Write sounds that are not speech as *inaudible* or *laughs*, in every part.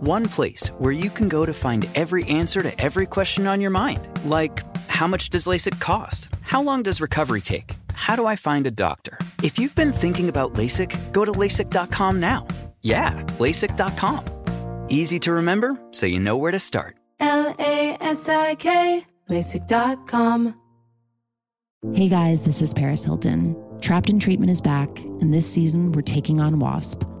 One place where you can go to find every answer to every question on your mind. Like, how much does LASIK cost? How long does recovery take? How do I find a doctor? If you've been thinking about LASIK, go to LASIK.com now. Yeah, LASIK.com. Easy to remember, so you know where to start. L A S I K, LASIK.com. Hey guys, this is Paris Hilton. Trapped in Treatment is back, and this season we're taking on WASP,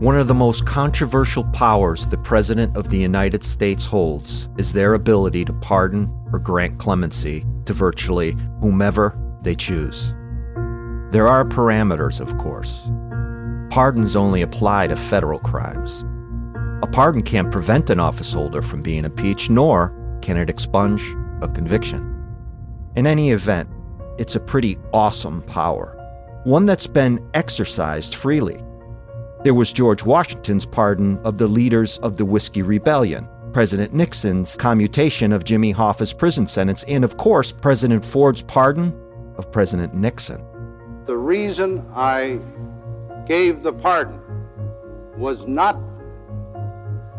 One of the most controversial powers the President of the United States holds is their ability to pardon or grant clemency to virtually whomever they choose. There are parameters, of course. Pardons only apply to federal crimes. A pardon can't prevent an officeholder from being impeached, nor can it expunge a conviction. In any event, it's a pretty awesome power, one that's been exercised freely. There was George Washington's pardon of the leaders of the Whiskey Rebellion, President Nixon's commutation of Jimmy Hoffa's prison sentence, and of course, President Ford's pardon of President Nixon. The reason I gave the pardon was not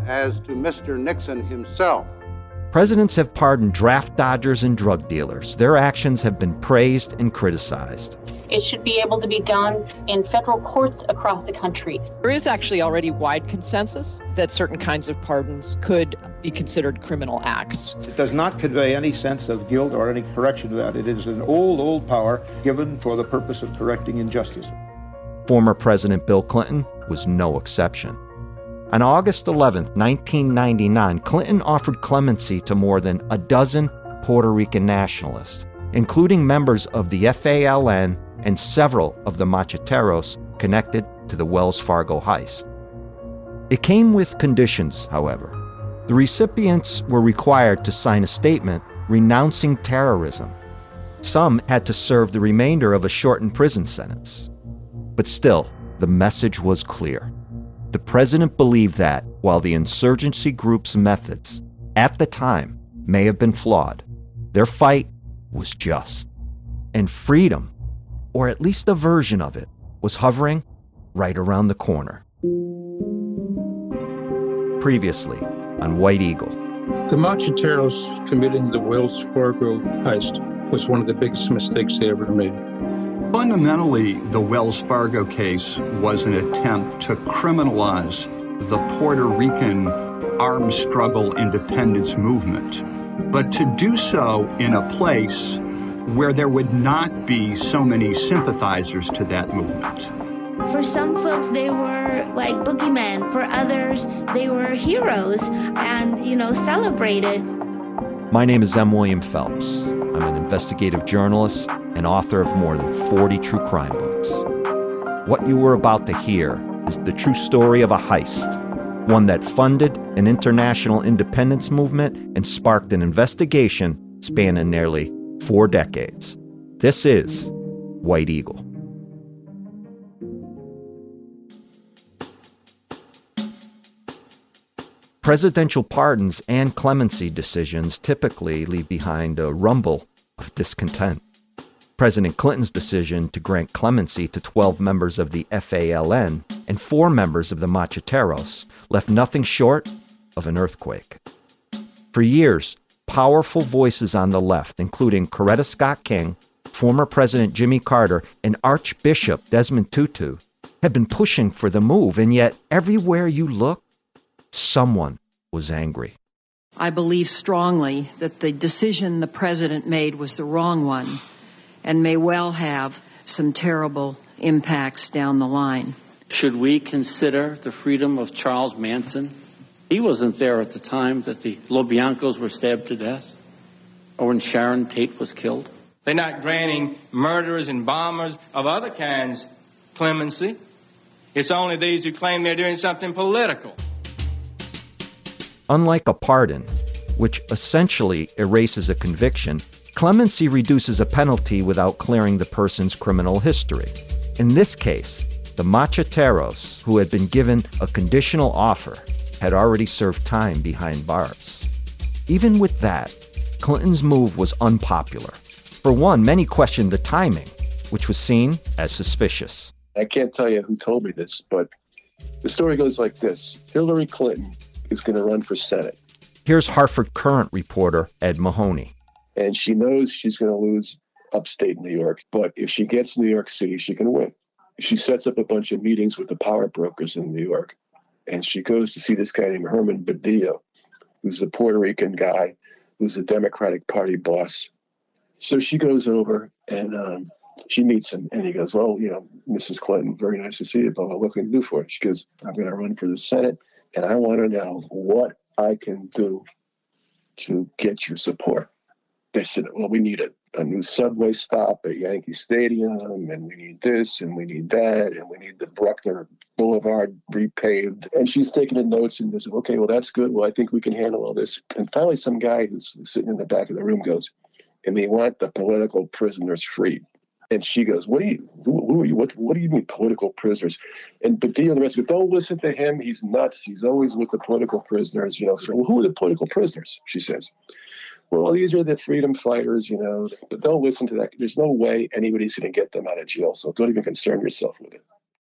as to Mr. Nixon himself. Presidents have pardoned draft dodgers and drug dealers. Their actions have been praised and criticized. It should be able to be done in federal courts across the country. There is actually already wide consensus that certain kinds of pardons could be considered criminal acts. It does not convey any sense of guilt or any correction to that. It is an old, old power given for the purpose of correcting injustice. Former President Bill Clinton was no exception. On August 11, 1999, Clinton offered clemency to more than a dozen Puerto Rican nationalists, including members of the FALN and several of the macheteros connected to the Wells Fargo heist. It came with conditions, however. The recipients were required to sign a statement renouncing terrorism. Some had to serve the remainder of a shortened prison sentence. But still, the message was clear. The president believed that, while the insurgency group's methods at the time may have been flawed, their fight was just. And freedom, or at least a version of it, was hovering right around the corner. Previously on White Eagle. The Macheteros committing the Wells Fargo heist was one of the biggest mistakes they ever made. Fundamentally, the Wells Fargo case was an attempt to criminalize the Puerto Rican armed struggle independence movement, but to do so in a place where there would not be so many sympathizers to that movement. For some folks, they were like boogeymen. For others, they were heroes and, you know, celebrated. My name is M. William Phelps. I'm an investigative journalist and author of more than 40 true crime books. What you were about to hear is the true story of a heist one that funded an international independence movement and sparked an investigation spanning nearly four decades. This is White Eagle. Presidential pardons and clemency decisions typically leave behind a rumble of discontent. President Clinton's decision to grant clemency to 12 members of the FALN and four members of the Macheteros left nothing short of an earthquake. For years, powerful voices on the left, including Coretta Scott King, former President Jimmy Carter, and Archbishop Desmond Tutu, have been pushing for the move, and yet everywhere you look, someone was angry. I believe strongly that the decision the president made was the wrong one and may well have some terrible impacts down the line. Should we consider the freedom of Charles Manson? He wasn't there at the time that the LaBiancas were stabbed to death or when Sharon Tate was killed. They're not granting murderers and bombers of other kinds clemency. It's only these who claim they're doing something political. Unlike a pardon, which essentially erases a conviction, clemency reduces a penalty without clearing the person's criminal history. In this case, the Macheteros, who had been given a conditional offer, had already served time behind bars. Even with that, Clinton's move was unpopular. For one, many questioned the timing, which was seen as suspicious. I can't tell you who told me this, but the story goes like this Hillary Clinton is going to run for Senate. Here's Hartford Courant reporter Ed Mahony. And she knows she's going to lose upstate New York, but if she gets New York City, she can win. She sets up a bunch of meetings with the power brokers in New York, and she goes to see this guy named Herman Badillo, who's a Puerto Rican guy who's a Democratic Party boss. So she goes over and um, she meets him, and he goes, "Well, you know, Mrs. Clinton, very nice to see you, but what can I do for you?" She goes, "I'm going to run for the Senate, and I want to know what I can do to get your support." They said, "Well, we need a, a new subway stop at Yankee Stadium, and we need this, and we need that, and we need the Bruckner Boulevard repaved." And she's taking the notes and goes, "Okay, well, that's good. Well, I think we can handle all this." And finally, some guy who's sitting in the back of the room goes, "And we want the political prisoners freed." And she goes, "What do you? Who, are you? What? What do you mean political prisoners?" And Badillo and the rest go, "Don't listen to him. He's nuts. He's always with the political prisoners." You know, well, who are the political prisoners? She says. Well, these are the freedom fighters, you know, but don't listen to that. There's no way anybody's going to get them out of jail, so don't even concern yourself with it.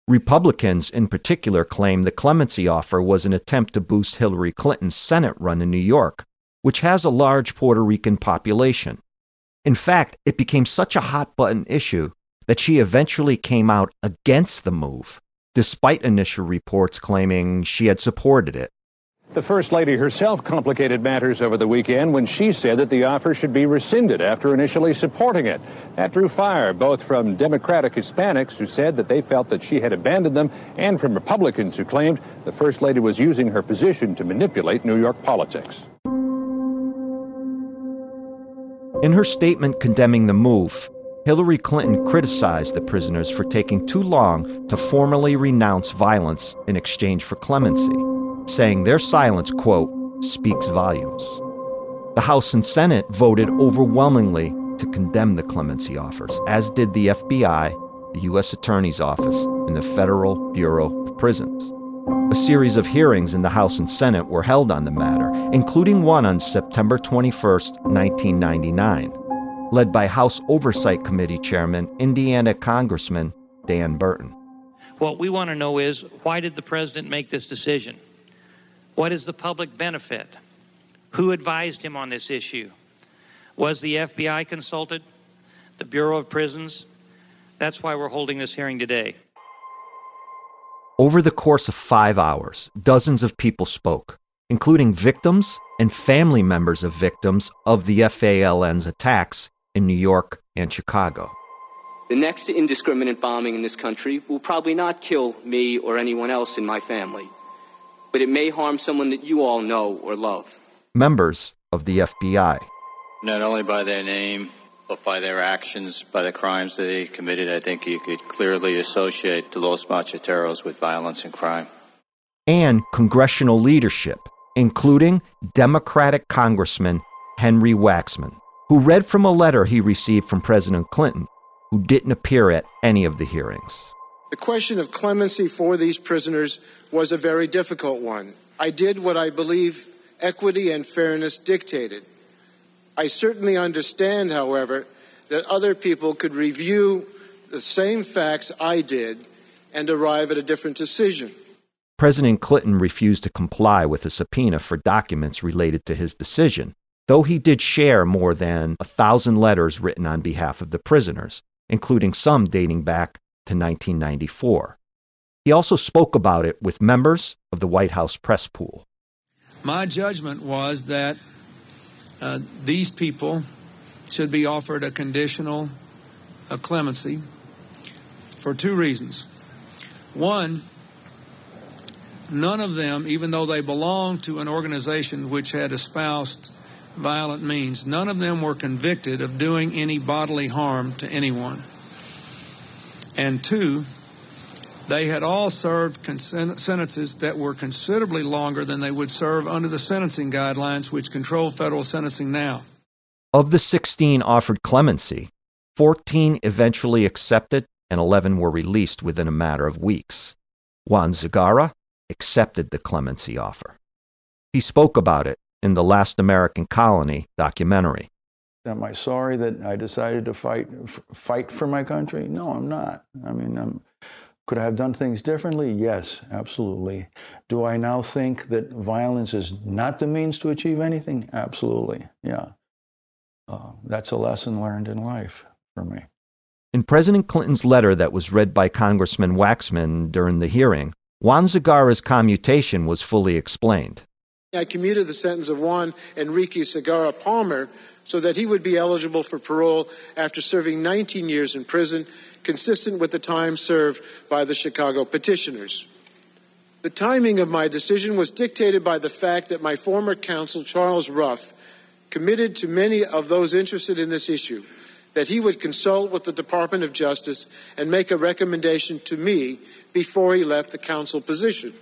Republicans, in particular, claim the clemency offer was an attempt to boost Hillary Clinton's Senate run in New York, which has a large Puerto Rican population. In fact, it became such a hot button issue that she eventually came out against the move, despite initial reports claiming she had supported it. The First Lady herself complicated matters over the weekend when she said that the offer should be rescinded after initially supporting it. That drew fire both from Democratic Hispanics who said that they felt that she had abandoned them and from Republicans who claimed the First Lady was using her position to manipulate New York politics. In her statement condemning the move, Hillary Clinton criticized the prisoners for taking too long to formally renounce violence in exchange for clemency, saying their silence, quote, speaks volumes. The House and Senate voted overwhelmingly to condemn the clemency offers, as did the FBI, the U.S. Attorney's Office, and the Federal Bureau of Prisons. A series of hearings in the House and Senate were held on the matter, including one on September 21, 1999, led by House Oversight Committee Chairman, Indiana Congressman Dan Burton. What we want to know is why did the president make this decision? What is the public benefit? Who advised him on this issue? Was the FBI consulted? The Bureau of Prisons? That's why we're holding this hearing today. Over the course of five hours, dozens of people spoke, including victims and family members of victims of the FALN's attacks in New York and Chicago. The next indiscriminate bombing in this country will probably not kill me or anyone else in my family, but it may harm someone that you all know or love. Members of the FBI. Not only by their name, but by their actions, by the crimes that they committed, I think you could clearly associate the Los Macheteros with violence and crime. and congressional leadership, including Democratic Congressman Henry Waxman, who read from a letter he received from President Clinton, who didn't appear at any of the hearings. The question of clemency for these prisoners was a very difficult one. I did what I believe equity and fairness dictated. I certainly understand, however, that other people could review the same facts I did and arrive at a different decision. President Clinton refused to comply with a subpoena for documents related to his decision, though he did share more than a thousand letters written on behalf of the prisoners, including some dating back to 1994. He also spoke about it with members of the White House press pool. My judgment was that uh, these people should be offered a conditional a clemency for two reasons. One, none of them, even though they belonged to an organization which had espoused violent means, none of them were convicted of doing any bodily harm to anyone. And two, they had all served sentences that were considerably longer than they would serve under the sentencing guidelines which control federal sentencing now. Of the 16 offered clemency, 14 eventually accepted and 11 were released within a matter of weeks. Juan Segarra accepted the clemency offer. He spoke about it in the Last American Colony documentary. Am I sorry that I decided to fight fight for my country? No, I'm not. I mean, I'm, could I have done things differently? Yes, absolutely. Do I now think that violence is not the means to achieve anything? Absolutely, yeah. Uh, that's a lesson learned in life for me. In President Clinton's letter that was read by Congressman Waxman during the hearing, Juan Segarra's commutation was fully explained. I commuted the sentence of Juan Enrique Segarra Palmer so that he would be eligible for parole after serving 19 years in prison consistent with the time served by the Chicago petitioners. The timing of my decision was dictated by the fact that my former counsel, Charles Ruff, committed to many of those interested in this issue that he would consult with the Department of Justice and make a recommendation to me before he left the counsel position.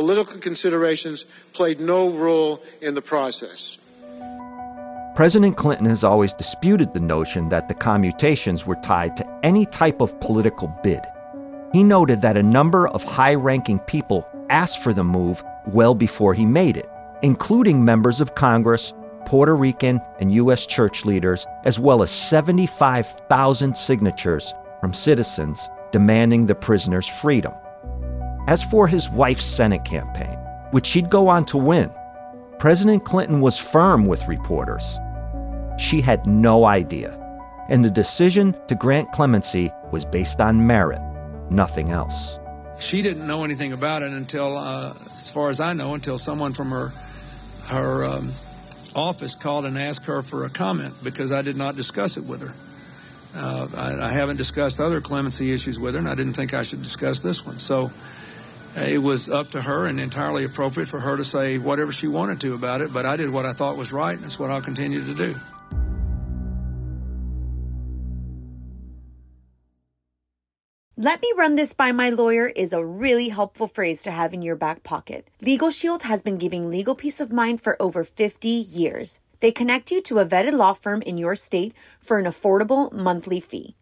Political considerations played no role in the process. President Clinton has always disputed the notion that the commutations were tied to any type of political bid. He noted that a number of high ranking people asked for the move well before he made it, including members of Congress, Puerto Rican, and U.S. church leaders, as well as 75,000 signatures from citizens demanding the prisoner's freedom. As for his wife's Senate campaign, which she'd go on to win, President Clinton was firm with reporters. She had no idea, and the decision to grant clemency was based on merit, nothing else. She didn't know anything about it until, uh, as far as I know, until someone from her her um, office called and asked her for a comment because I did not discuss it with her. Uh, I, I, haven't discussed other clemency issues with her, and I didn't think I should discuss this one. So it was up to her and entirely appropriate for her to say whatever she wanted to about it, but I did what I thought was right, and that's what I'll continue to do. Let me run this by my lawyer is a really helpful phrase to have in your back pocket. Legal Shield has been giving legal peace of mind for over 50 years. They connect you to a vetted law firm in your state for an affordable monthly fee.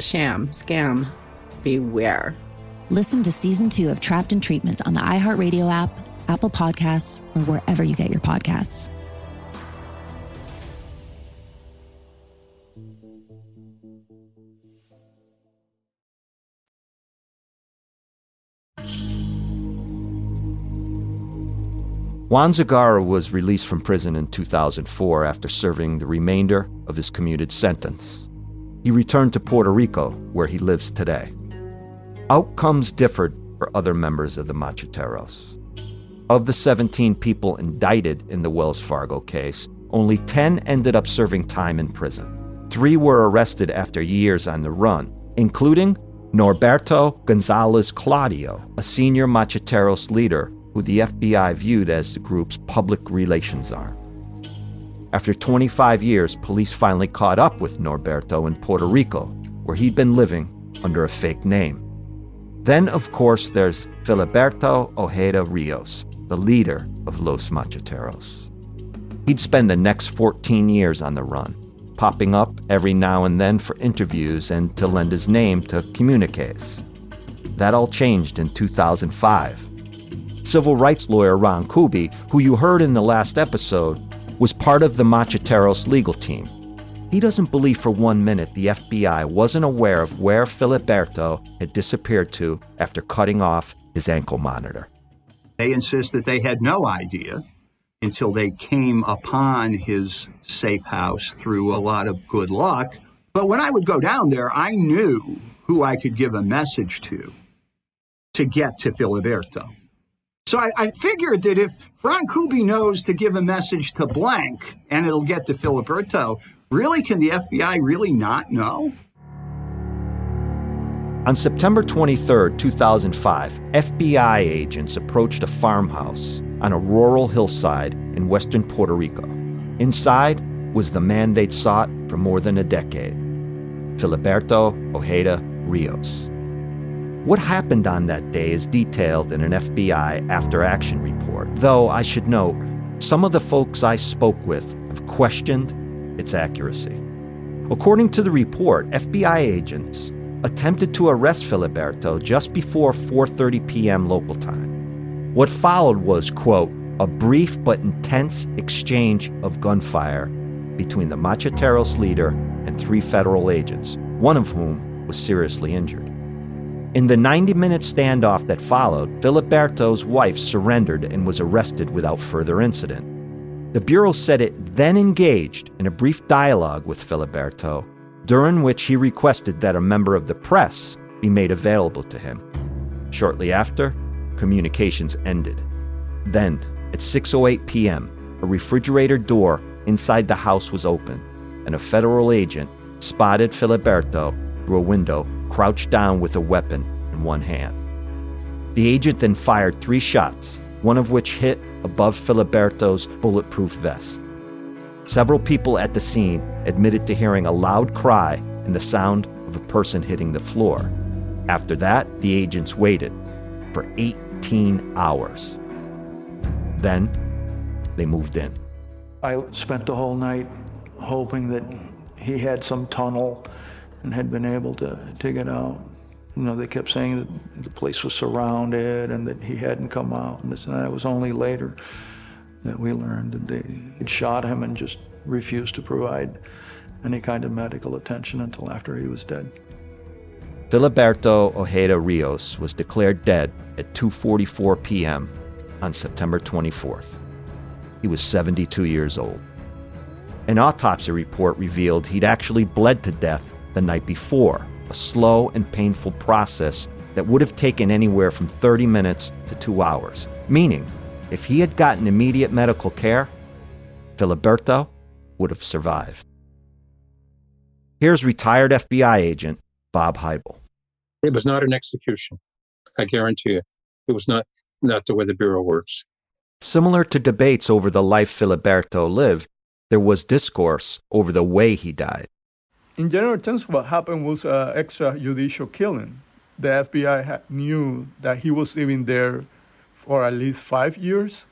sham, scam, beware. Listen to season two of Trapped in Treatment on the iHeartRadio app, Apple Podcasts, or wherever you get your podcasts. Juan Segarra was released from prison in 2004 after serving the remainder of his commuted sentence. He returned to Puerto Rico, where he lives today. Outcomes differed for other members of the Macheteros. Of the 17 people indicted in the Wells Fargo case, only 10 ended up serving time in prison. Three were arrested after years on the run, including Norberto Gonzalez Claudio, a senior Macheteros leader who the FBI viewed as the group's public relations arm. After 25 years, police finally caught up with Norberto in Puerto Rico, where he'd been living under a fake name. Then, of course, there's Filiberto Ojeda Rios, the leader of Los Macheteros. He'd spend the next 14 years on the run, popping up every now and then for interviews and to lend his name to communiques. That all changed in 2005 Civil rights lawyer Ron Kuby, who you heard in the last episode, was part of the Macheteros legal team. He doesn't believe for one minute the FBI wasn't aware of where Filiberto had disappeared to after cutting off his ankle monitor. They insist that they had no idea until they came upon his safe house through a lot of good luck. But when I would go down there, I knew who I could give a message to to get to Filiberto. So I, I, figured that if Frank Kuby knows to give a message to blank and it'll get to Filiberto, really, can the FBI really not know? On September 23, 2005, FBI agents approached a farmhouse on a rural hillside in western Puerto Rico. Inside was the man they'd sought for more than a decade Filiberto Ojeda Rios. What happened on that day is detailed in an FBI after action report, though I should note, some of the folks I spoke with have questioned its accuracy. According to the report, FBI agents attempted to arrest Filiberto just before 4:30 p.m. local time. What followed was, quote, a brief but intense exchange of gunfire between the Macheteros leader and three federal agents, one of whom was seriously injured. In the 90 minute standoff that followed, Filiberto's wife surrendered and was arrested without further incident. The Bureau said it then engaged in a brief dialogue with Filiberto, during which he requested that a member of the press be made available to him. Shortly after, communications ended. Then, at 6:08 p.m., a refrigerator door inside the house was opened, and a federal agent spotted Filiberto through a window, crouched down with a weapon in one hand. The agent then fired three shots, one of which hit above Filiberto's bulletproof vest. Several people at the scene admitted to hearing a loud cry and the sound of a person hitting the floor. After that, the agents waited for 18 hours. Then they moved in. I spent the whole night hoping that he had some tunnel and had been able to, to get out. You know, they kept saying that the place was surrounded and that he hadn't come out. And this and that. It was only later that we learned that they had shot him and just refused to provide any kind of medical attention until after he was dead. Filiberto Ojeda Rios was declared dead at 2:44 p.m. on September 24th. He was 72 years old. An autopsy report revealed he'd actually bled to death the night before, a slow and painful process that would have taken anywhere from 30 minutes to 2 hours, meaning if he had gotten immediate medical care, Filiberto would have survived. Here's retired FBI agent Bob Heibel. It was not an execution. I guarantee you. It was not, not the way the Bureau works. Similar to debates over the life Filiberto lived, there was discourse over the way he died. In general terms, what happened was an extrajudicial killing. The FBI knew that he was living there for at least five years,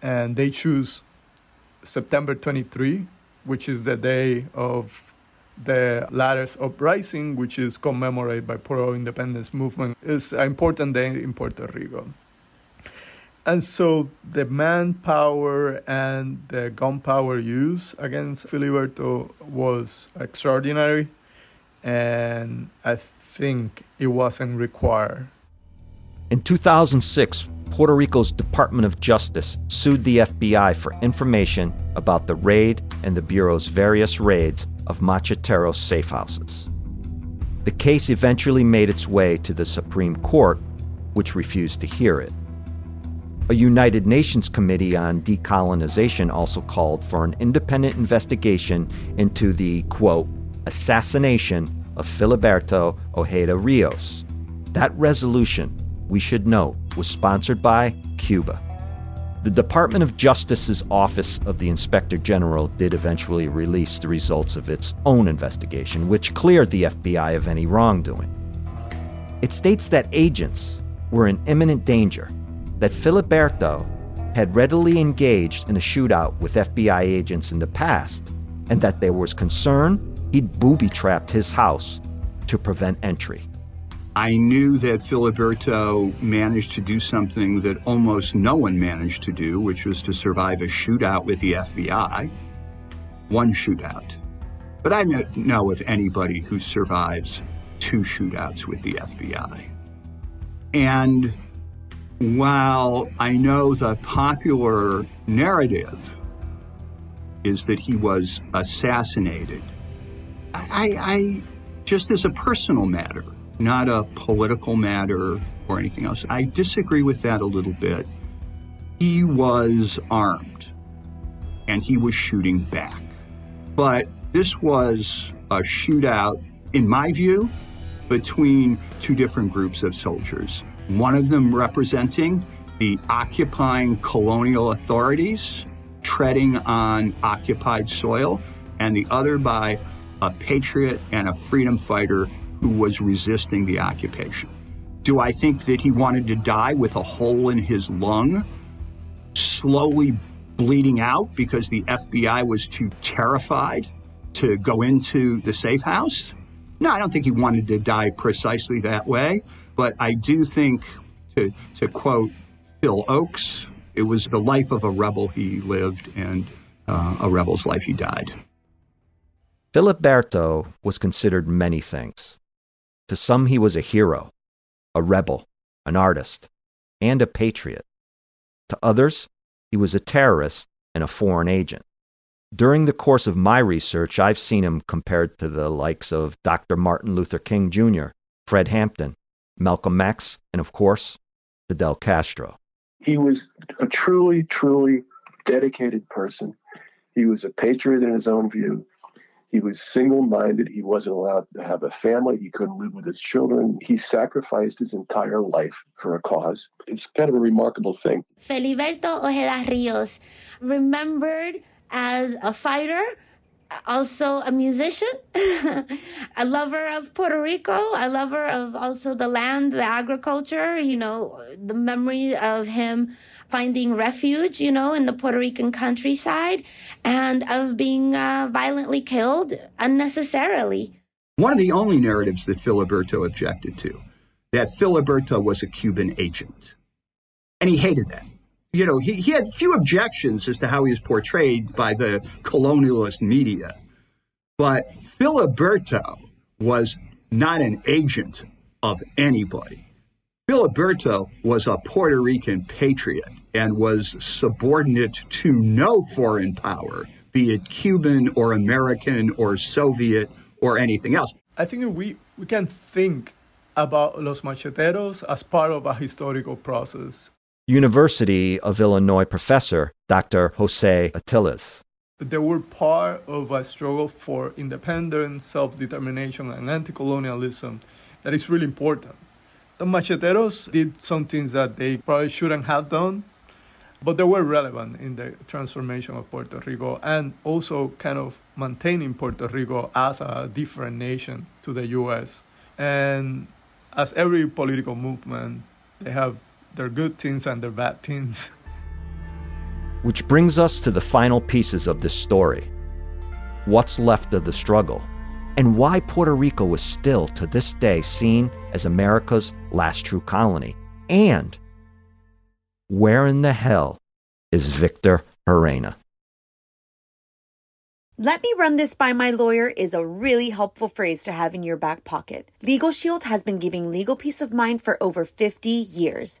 and they choose September 23, which is the day of the Lares Uprising, which is commemorated by pro-independence movement. It's an important day in Puerto Rico. And so the manpower and the gunpowder use against Filiberto was extraordinary, and I think it wasn't required. In 2006, Puerto Rico's Department of Justice sued the FBI for information about the raid and the Bureau's various raids of Macheteros safe houses. The case eventually made its way to the Supreme Court, which refused to hear it. A United Nations Committee on Decolonization also called for an independent investigation into the, quote, assassination of Filiberto Ojeda Rios. That resolution, we should note, was sponsored by Cuba. The Department of Justice's Office of the Inspector General did eventually release the results of its own investigation, which cleared the FBI of any wrongdoing. It states that agents were in imminent danger that Filiberto had readily engaged in a shootout with FBI agents in the past, and that there was concern he'd booby trapped his house to prevent entry. I knew that Filiberto managed to do something that almost no one managed to do, which was to survive a shootout with the FBI. One shootout. But I don't know of anybody who survives two shootouts with the FBI. And while I know the popular narrative is that he was assassinated, I, I just as a personal matter, not a political matter or anything else, I disagree with that a little bit. He was armed and he was shooting back. But this was a shootout, in my view, between two different groups of soldiers one of them representing the occupying colonial authorities treading on occupied soil, and the other by a patriot and a freedom fighter who was resisting the occupation. Do I think that he wanted to die with a hole in his lung, slowly bleeding out because the FBI was too terrified to go into the safe house? No, I don't think he wanted to die precisely that way. But I do think, to, to quote Phil Ochs, it was the life of a rebel he lived and uh, a rebel's life he died. Filiberto was considered many things. To some, he was a hero, a rebel, an artist, and a patriot. To others, he was a terrorist and a foreign agent. During the course of my research, I've seen him compared to the likes of Dr. Martin Luther King Jr., Fred Hampton, Malcolm X, and of course, Fidel Castro. He was a truly, truly dedicated person. He was a patriot in his own view. He was single minded. He wasn't allowed to have a family. He couldn't live with his children. He sacrificed his entire life for a cause. It's kind of a remarkable thing. Filiberto Ojeda Rios, remembered as a fighter, also a musician, *laughs* a lover of Puerto Rico, a lover of also the land, the agriculture, you know, the memory of him finding refuge, you know, in the Puerto Rican countryside and of being uh, violently killed unnecessarily. One of the only narratives that Filiberto objected to, that Filiberto was a Cuban agent. And he hated that. You know, he, he had few objections as to how he was portrayed by the colonialist media. But Filiberto was not an agent of anybody. Filiberto was a Puerto Rican patriot and was subordinate to no foreign power, be it Cuban or American or Soviet or anything else. I think we, we can think about Los Macheteros as part of a historical process. University of Illinois professor Dr. Jose Atiles. They were part of a struggle for independence, self determination, and anti colonialism that is really important. The Macheteros did some things that they probably shouldn't have done, but they were relevant in the transformation of Puerto Rico and also kind of maintaining Puerto Rico as a different nation to the US. And as every political movement, they have their good things and their bad things. Which brings us to the final pieces of this story what's left of the struggle, and why Puerto Rico was still to this day seen as America's last true colony, and where in the hell is Victor Gerena? Let me run this by my lawyer is a really helpful phrase to have in your back pocket. Legal Shield has been giving legal peace of mind for over 50 years.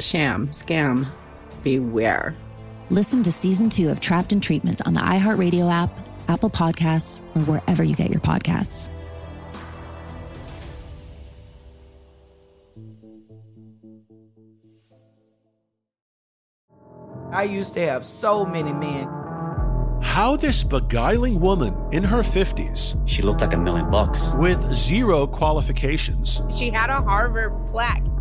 sham, scam, beware. Listen to season two of Trapped in Treatment on the iHeartRadio app, Apple Podcasts, or wherever you get your podcasts. I used to have so many men. How this beguiling woman in her 50s, She looked like a million bucks. with zero qualifications, She had a Harvard plaque.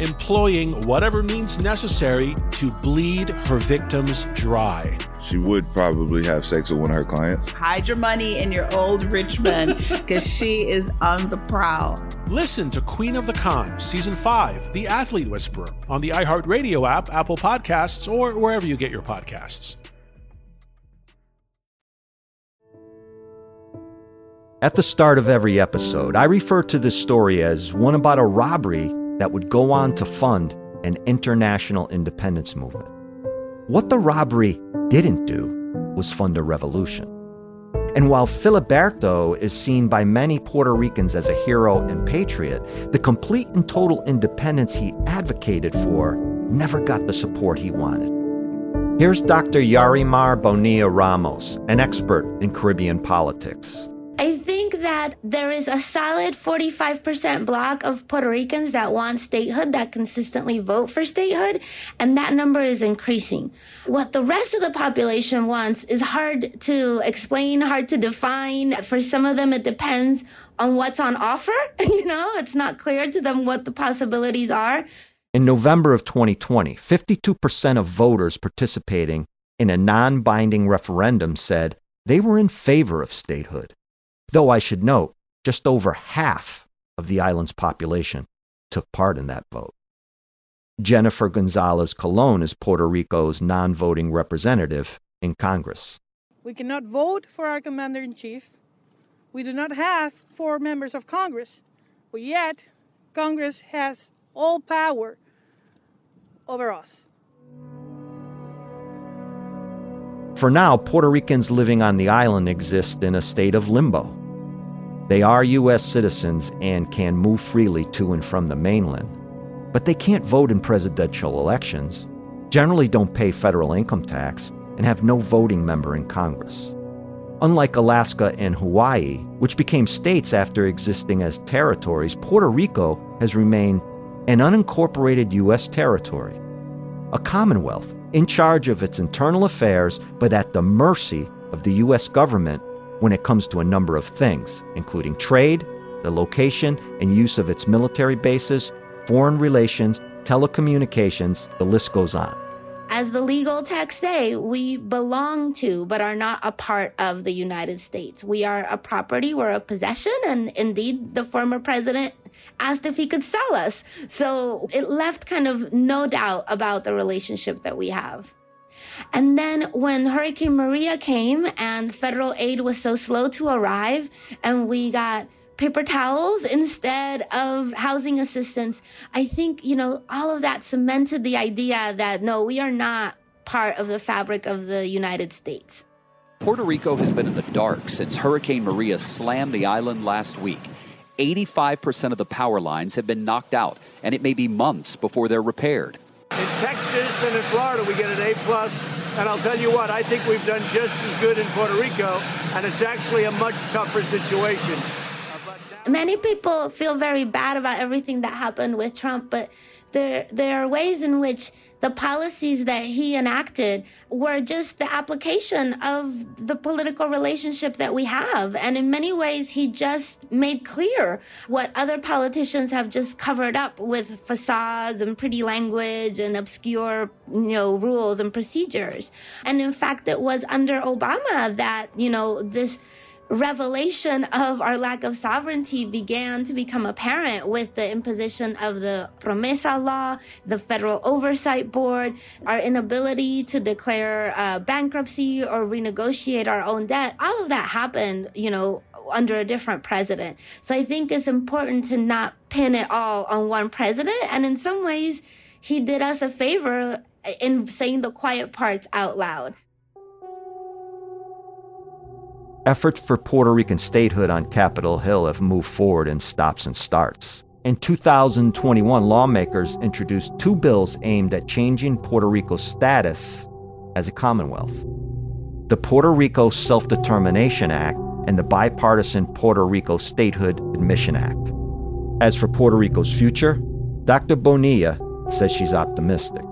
Employing whatever means necessary to bleed her victims dry. she would probably have sex with one of her clients. Hide your money in your old rich man because she is on the prowl. Listen to Queen of the Con, Season 5, The Athlete Whisperer, on the iHeartRadio app, Apple Podcasts, or wherever you get your podcasts. At the start of every episode, I refer to this story as one about a robbery that would go on to fund an international independence movement. What the robbery didn't do was fund a revolution. And while Filiberto is seen by many Puerto Ricans as a hero and patriot, the complete and total independence he advocated for never got the support he wanted. Here's Dr. Yarimar Bonilla Ramos, an expert in Caribbean politics. I think that there is a solid 45% block of Puerto Ricans that want statehood, that consistently vote for statehood, and that number is increasing. What the rest of the population wants is hard to explain, hard to define. For some of them, it depends on what's on offer. *laughs* You know, it's not clear to them what the possibilities are. In November of 2020, 52% of voters participating in a non binding referendum said they were in favor of statehood. Though I should note, just over half of the island's population took part in that vote. Jennifer Gonzalez Colon is Puerto Rico's non voting representative in Congress. We cannot vote for our commander in chief. We do not have four members of Congress, but yet Congress has all power over us. For now, Puerto Ricans living on the island exist in a state of limbo. They are U.S. citizens and can move freely to and from the mainland, but they can't vote in presidential elections, generally don't pay federal income tax, and have no voting member in Congress. Unlike Alaska and Hawaii, which became states after existing as territories, Puerto Rico has remained an unincorporated U.S. territory, a commonwealth in charge of its internal affairs, but at the mercy of the U.S. government when it comes to a number of things, including trade, the location and use of its military bases, foreign relations, telecommunications, the list goes on. As the legal texts say, we belong to, but are not a part of the United States. We are a property, we're a possession, and indeed, the former president asked if he could sell us. So it left kind of no doubt about the relationship that we have. And then when Hurricane Maria came and federal aid was so slow to arrive, and we got paper towels instead of housing assistance. I think, you know, all of that cemented the idea that no, we are not part of the fabric of the United States. Puerto Rico has been in the dark since Hurricane Maria slammed the island last week. 85% of the power lines have been knocked out, and it may be months before they're repaired. In Texas and in Florida, we get an A plus, and I'll tell you what, I think we've done just as good in Puerto Rico, and it's actually a much tougher situation. Many people feel very bad about everything that happened with Trump, but there there are ways in which the policies that he enacted were just the application of the political relationship that we have. And in many ways, he just made clear what other politicians have just covered up with facades and pretty language and obscure, you know, rules and procedures. And in fact, it was under Obama that, you know, this revelation of our lack of sovereignty began to become apparent with the imposition of the Promesa law, the Federal Oversight Board, our inability to declare uh, bankruptcy or renegotiate our own debt. All of that happened, you know, under a different president. So I think it's important to not pin it all on one president. And in some ways, he did us a favor in saying the quiet parts out loud. Efforts for Puerto Rican statehood on Capitol Hill have moved forward in stops and starts. In 2021, lawmakers introduced two bills aimed at changing Puerto Rico's status as a Commonwealth the Puerto Rico Self Determination Act and the bipartisan Puerto Rico Statehood Admission Act. As for Puerto Rico's future, Dr. Bonilla says she's optimistic.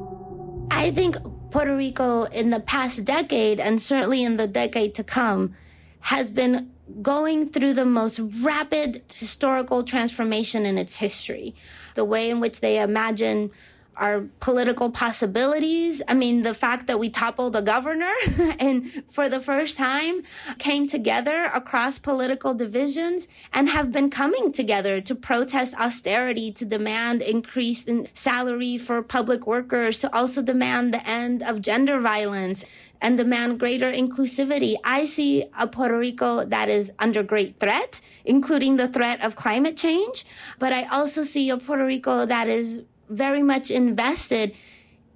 I think Puerto Rico in the past decade, and certainly in the decade to come, has been going through the most rapid historical transformation in its history. The way in which they imagine our political possibilities. I mean, the fact that we toppled a governor *laughs* and for the first time came together across political divisions and have been coming together to protest austerity, to demand increase in salary for public workers, to also demand the end of gender violence and demand greater inclusivity. I see a Puerto Rico that is under great threat, including the threat of climate change. But I also see a Puerto Rico that is very much invested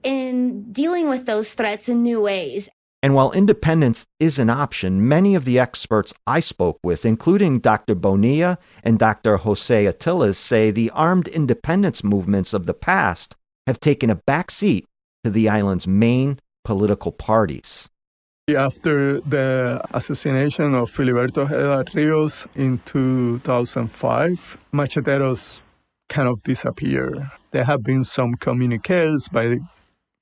in dealing with those threats in new ways. And while independence is an option, many of the experts I spoke with, including Dr. Bonilla and Dr. Jose Atiles, say the armed independence movements of the past have taken a back seat to the island's main political parties. After the assassination of Filiberto Ojeda Rios in 2005, macheteros kind of disappear. There have been some communiques by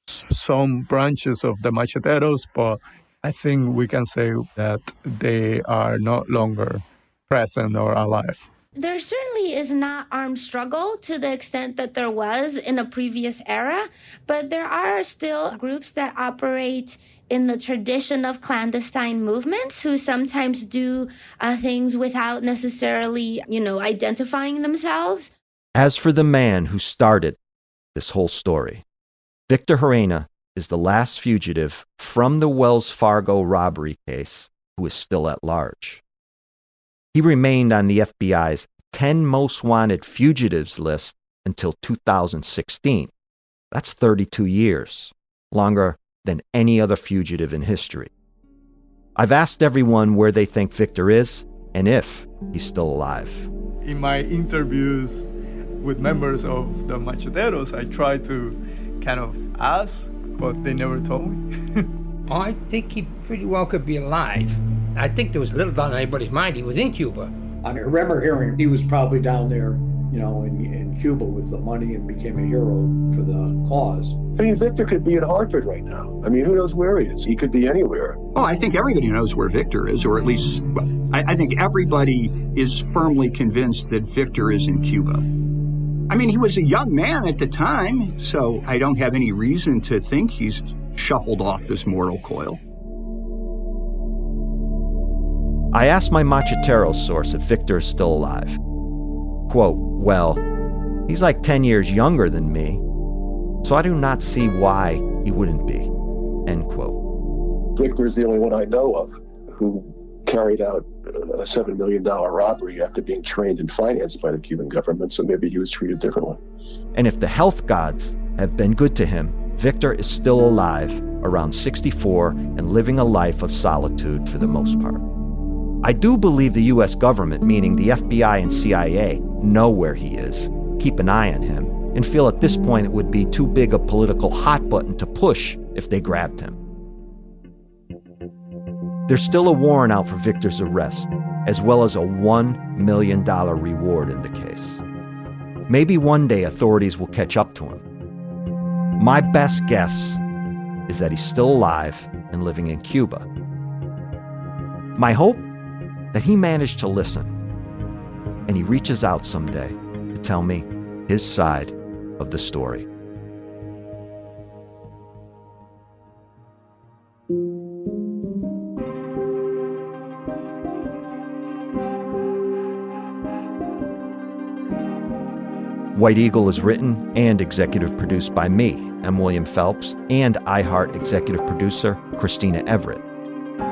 some branches of the macheteros, but I think we can say that they are no longer present or alive. There certainly is not armed struggle to the extent that there was in a previous era, but there are still groups that operate in the tradition of clandestine movements who sometimes do uh, things without necessarily, you know, identifying themselves. As for the man who started this whole story, Victor Gerena is the last fugitive from the Wells Fargo robbery case who is still at large. He remained on the FBI's 10 most wanted fugitives list until 2016. That's 32 years, longer than any other fugitive in history. I've asked everyone where they think Victor is and if he's still alive. In my interviews with members of the Macheteros, I try to kind of ask, but they never told me. *laughs* I think he pretty well could be alive. I think there was little doubt in anybody's mind he was in Cuba. I remember hearing he was probably down there, you know, in, in Cuba with the money and became a hero for the cause. I mean, Victor could be in Hartford right now. I mean, who knows where he is? He could be anywhere. Oh, I think everybody knows where Victor is, or at least, well, I, I think everybody is firmly convinced that Victor is in Cuba. I mean, he was a young man at the time, so I don't have any reason to think he's shuffled off this mortal coil. I asked my Macheteros source if Victor is still alive. Quote, Well, he's like 10 years younger than me, so I do not see why he wouldn't be. End quote. Victor is the only one I know of who carried out a $7 million robbery after being trained and financed by the Cuban government, so maybe he was treated differently. And if the health gods have been good to him, Victor is still alive, around 64, and living a life of solitude for the most part. I do believe the US government, meaning the FBI and CIA, know where he is, keep an eye on him, and feel at this point it would be too big a political hot button to push if they grabbed him. There's still a warrant out for Victor's arrest, as well as a $1 million reward in the case. Maybe one day authorities will catch up to him. My best guess is that he's still alive and living in Cuba. My hope that he managed to listen and he reaches out someday to tell me his side of the story. White Eagle is written and executive produced by me, M. William Phelps, and iHeart executive producer Christina Everett.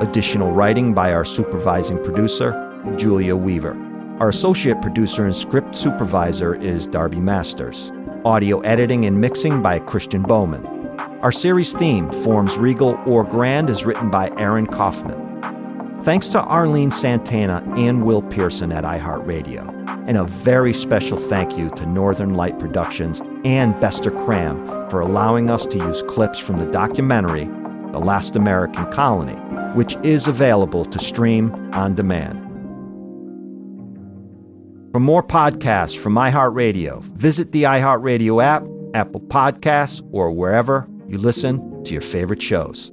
Additional writing by our supervising producer, Julia Weaver. Our associate producer and script supervisor is Darby Masters. Audio editing and mixing by Christian Bowman. Our series theme, Forms Regal or Grand, is written by Aaron Kaufman. Thanks to Arlene Santana and Will Pearson at iHeartRadio. And a very special thank you to Northern Light Productions and Bestor Cram for allowing us to use clips from the documentary, The Last American Colony, which is available to stream on demand. For more podcasts from iHeartRadio, visit the iHeartRadio app, Apple Podcasts, or wherever you listen to your favorite shows.